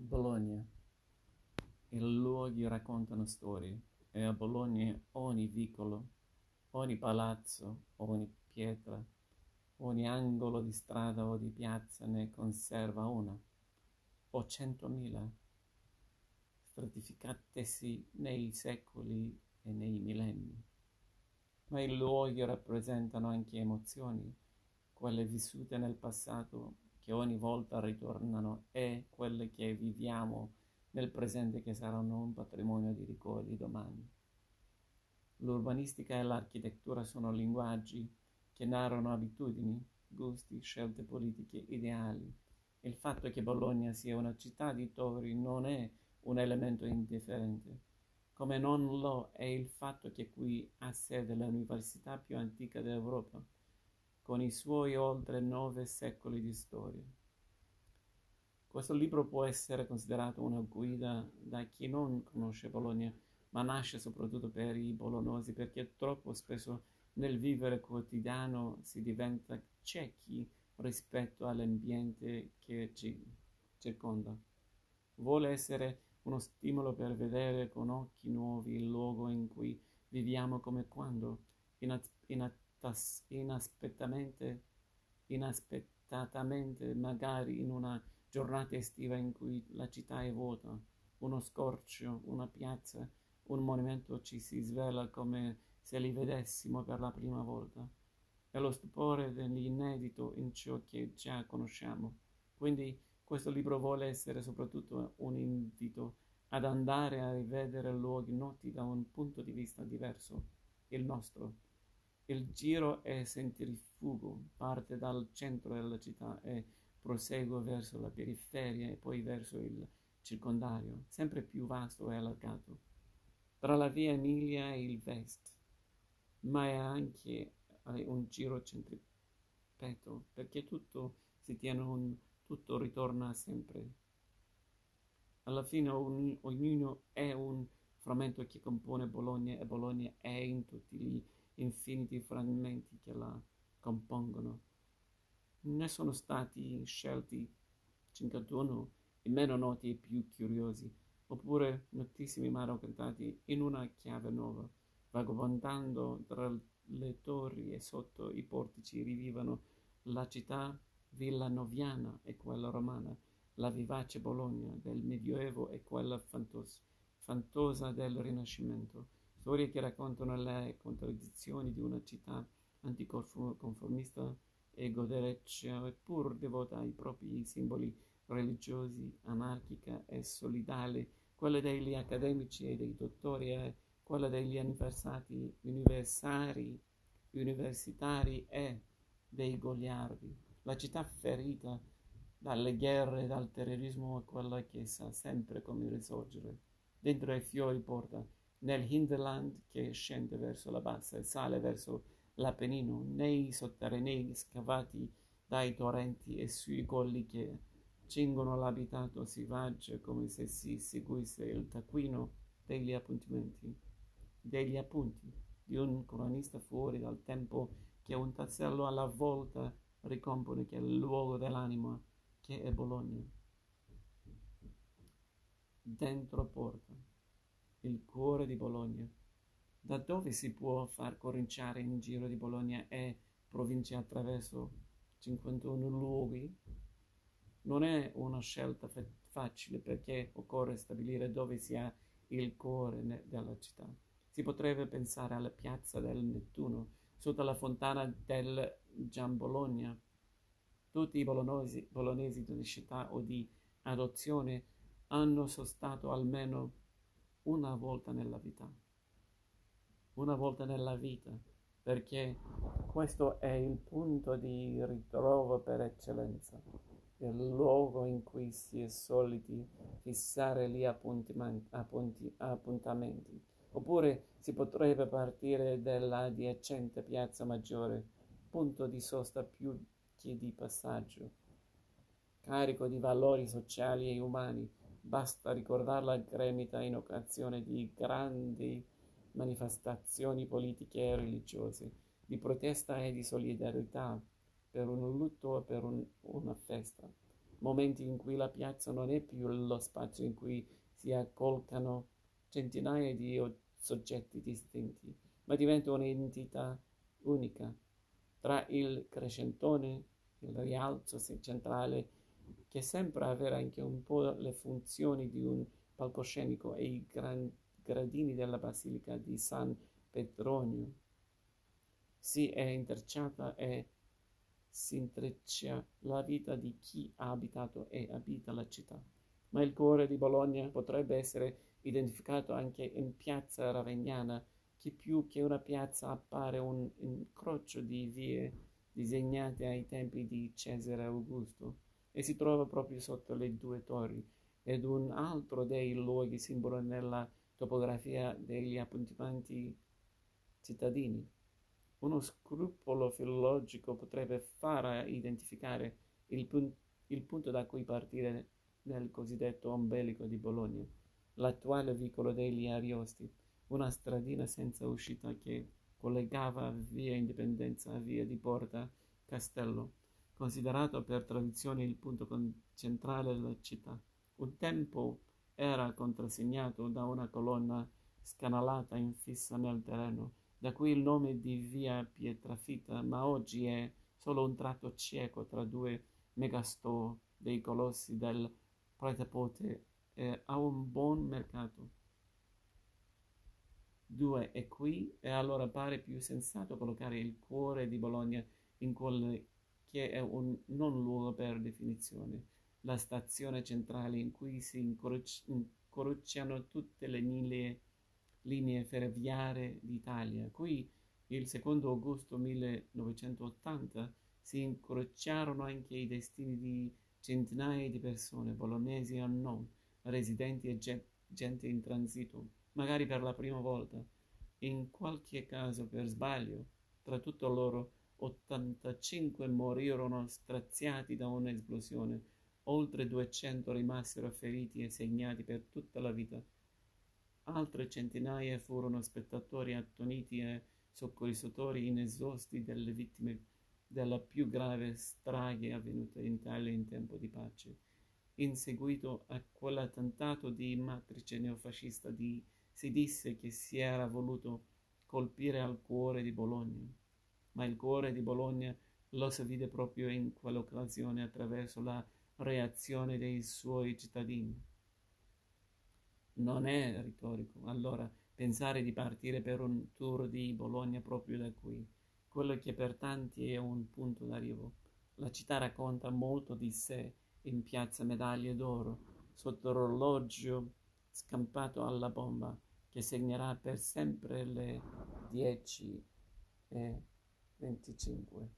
Bologna. I luoghi raccontano storie e a Bologna ogni vicolo, ogni palazzo, ogni pietra, ogni angolo di strada o di piazza ne conserva una o centomila, stratificatesi nei secoli e nei millenni. Ma i luoghi rappresentano anche emozioni, quelle vissute nel passato che ogni volta ritornano e quelle che viviamo nel presente che saranno un patrimonio di ricordi domani. L'urbanistica e l'architettura sono linguaggi che narrano abitudini, gusti, scelte politiche, ideali. Il fatto che Bologna sia una città di torri non è un elemento indifferente, come non lo è il fatto che qui ha sede l'università più antica d'Europa con i suoi oltre nove secoli di storia. Questo libro può essere considerato una guida da chi non conosce Bologna, ma nasce soprattutto per i bolognosi, perché troppo spesso nel vivere quotidiano si diventa ciechi rispetto all'ambiente che ci circonda. Vuole essere uno stimolo per vedere con occhi nuovi il luogo in cui viviamo come quando, in, in, inaspettatamente, inaspettatamente, magari in una giornata estiva in cui la città è vuota, uno scorcio, una piazza, un monumento ci si svela come se li vedessimo per la prima volta. È lo stupore dell'inedito in ciò che già conosciamo. Quindi questo libro vuole essere soprattutto un invito ad andare a rivedere luoghi noti da un punto di vista diverso, il nostro. Il giro è centrifugo, parte dal centro della città e prosegue verso la periferia e poi verso il circondario, sempre più vasto e allargato, tra la via Emilia e il Vest, ma è anche un giro centripeto, perché tutto si tiene un, tutto ritorna sempre. Alla fine ognuno è un frammento che compone Bologna e Bologna è in tutti gli infiniti frammenti che la compongono. Ne sono stati scelti 51 i meno noti e più curiosi, oppure notissimi ma raccontati in una chiave nuova, vagabondando tra le torri e sotto i portici rivivano la città villanoviana e quella romana, la vivace Bologna del Medioevo e quella fantos- fantosa del Rinascimento storie che raccontano le contraddizioni di una città anticonformista e godereccia, eppur devota ai propri simboli religiosi, anarchica e solidale, quella degli accademici e dei dottori e quella degli anniversari universitari, universitari e dei goliardi. La città ferita dalle guerre e dal terrorismo è quella che sa sempre come risorgere. Dentro ai fiori porta nel hinterland che scende verso la bassa e sale verso l'Appennino, nei sotterranei scavati dai torrenti e sui colli che cingono l'abitato selvaggio come se si seguisse il taccuino degli appuntamenti, degli appunti di un cronista fuori dal tempo che un tassello alla volta ricompone che è il luogo dell'anima che è Bologna. Dentro porta il cuore di Bologna. Da dove si può far cominciare in giro di Bologna e provincia attraverso 51 luoghi? Non è una scelta facile perché occorre stabilire dove sia il cuore della città. Si potrebbe pensare alla piazza del Nettuno, sotto la fontana del Gian Bologna. Tutti i bolognesi, bolognesi di città o di adozione hanno sostato almeno una volta nella vita. Una volta nella vita, perché questo è il punto di ritrovo per eccellenza, il luogo in cui si è soliti fissare gli appuntamenti. Oppure si potrebbe partire dalla adiacente piazza maggiore, punto di sosta più che di passaggio, carico di valori sociali e umani Basta ricordarla gremita in occasione di grandi manifestazioni politiche e religiose, di protesta e di solidarietà, per un lutto o per un, una festa. momenti in cui la piazza non è più lo spazio in cui si accolcano centinaia di soggetti distinti, ma diventa un'entità unica tra il crescentone, il rialzo centrale, che sembra avere anche un po' le funzioni di un palcoscenico, e i gran, gradini della Basilica di San Petronio. Si è intrecciata e si intreccia la vita di chi ha abitato e abita la città. Ma il cuore di Bologna potrebbe essere identificato anche in piazza Ravegnana, che più che una piazza appare un incrocio di vie disegnate ai tempi di Cesare Augusto e si trova proprio sotto le due torri ed un altro dei luoghi simbolo nella topografia degli appuntamenti cittadini. Uno scrupolo filologico potrebbe far identificare il, pun- il punto da cui partire nel cosiddetto ombelico di Bologna, l'attuale vicolo degli Ariosti, una stradina senza uscita che collegava via Indipendenza a via di Porta Castello, considerato per tradizione il punto centrale della città. Un tempo era contrassegnato da una colonna scanalata infissa nel terreno da cui il nome di via Pietrafitta, ma oggi è solo un tratto cieco tra due megastore dei colossi del pretapote e ha un buon mercato. Due è qui e allora pare più sensato collocare il cuore di Bologna in quel che è un non luogo per definizione, la stazione centrale in cui si incrociano tutte le mille linee ferroviarie d'Italia. Qui il secondo agosto 1980 si incrociarono anche i destini di centinaia di persone, bolognesi o non, residenti e gente in transito, magari per la prima volta, in qualche caso per sbaglio. Tra tutti loro 85 morirono straziati da un'esplosione, oltre 200 rimasero feriti e segnati per tutta la vita. Altre centinaia furono spettatori attoniti e soccorritori inesausti delle vittime della più grave strage avvenuta in Italia in tempo di pace. In seguito a quell'attentato di matrice neofascista di, si disse che si era voluto colpire al cuore di Bologna, ma il cuore di Bologna lo si vide proprio in quell'occasione attraverso la reazione dei suoi cittadini non è retorico. Allora, pensare di partire per un tour di Bologna proprio da qui, quello che per tanti è un punto d'arrivo. La città racconta molto di sé in piazza Medaglie d'Oro, sotto l'orologio scampato alla bomba, che segnerà per sempre le 10 e 25.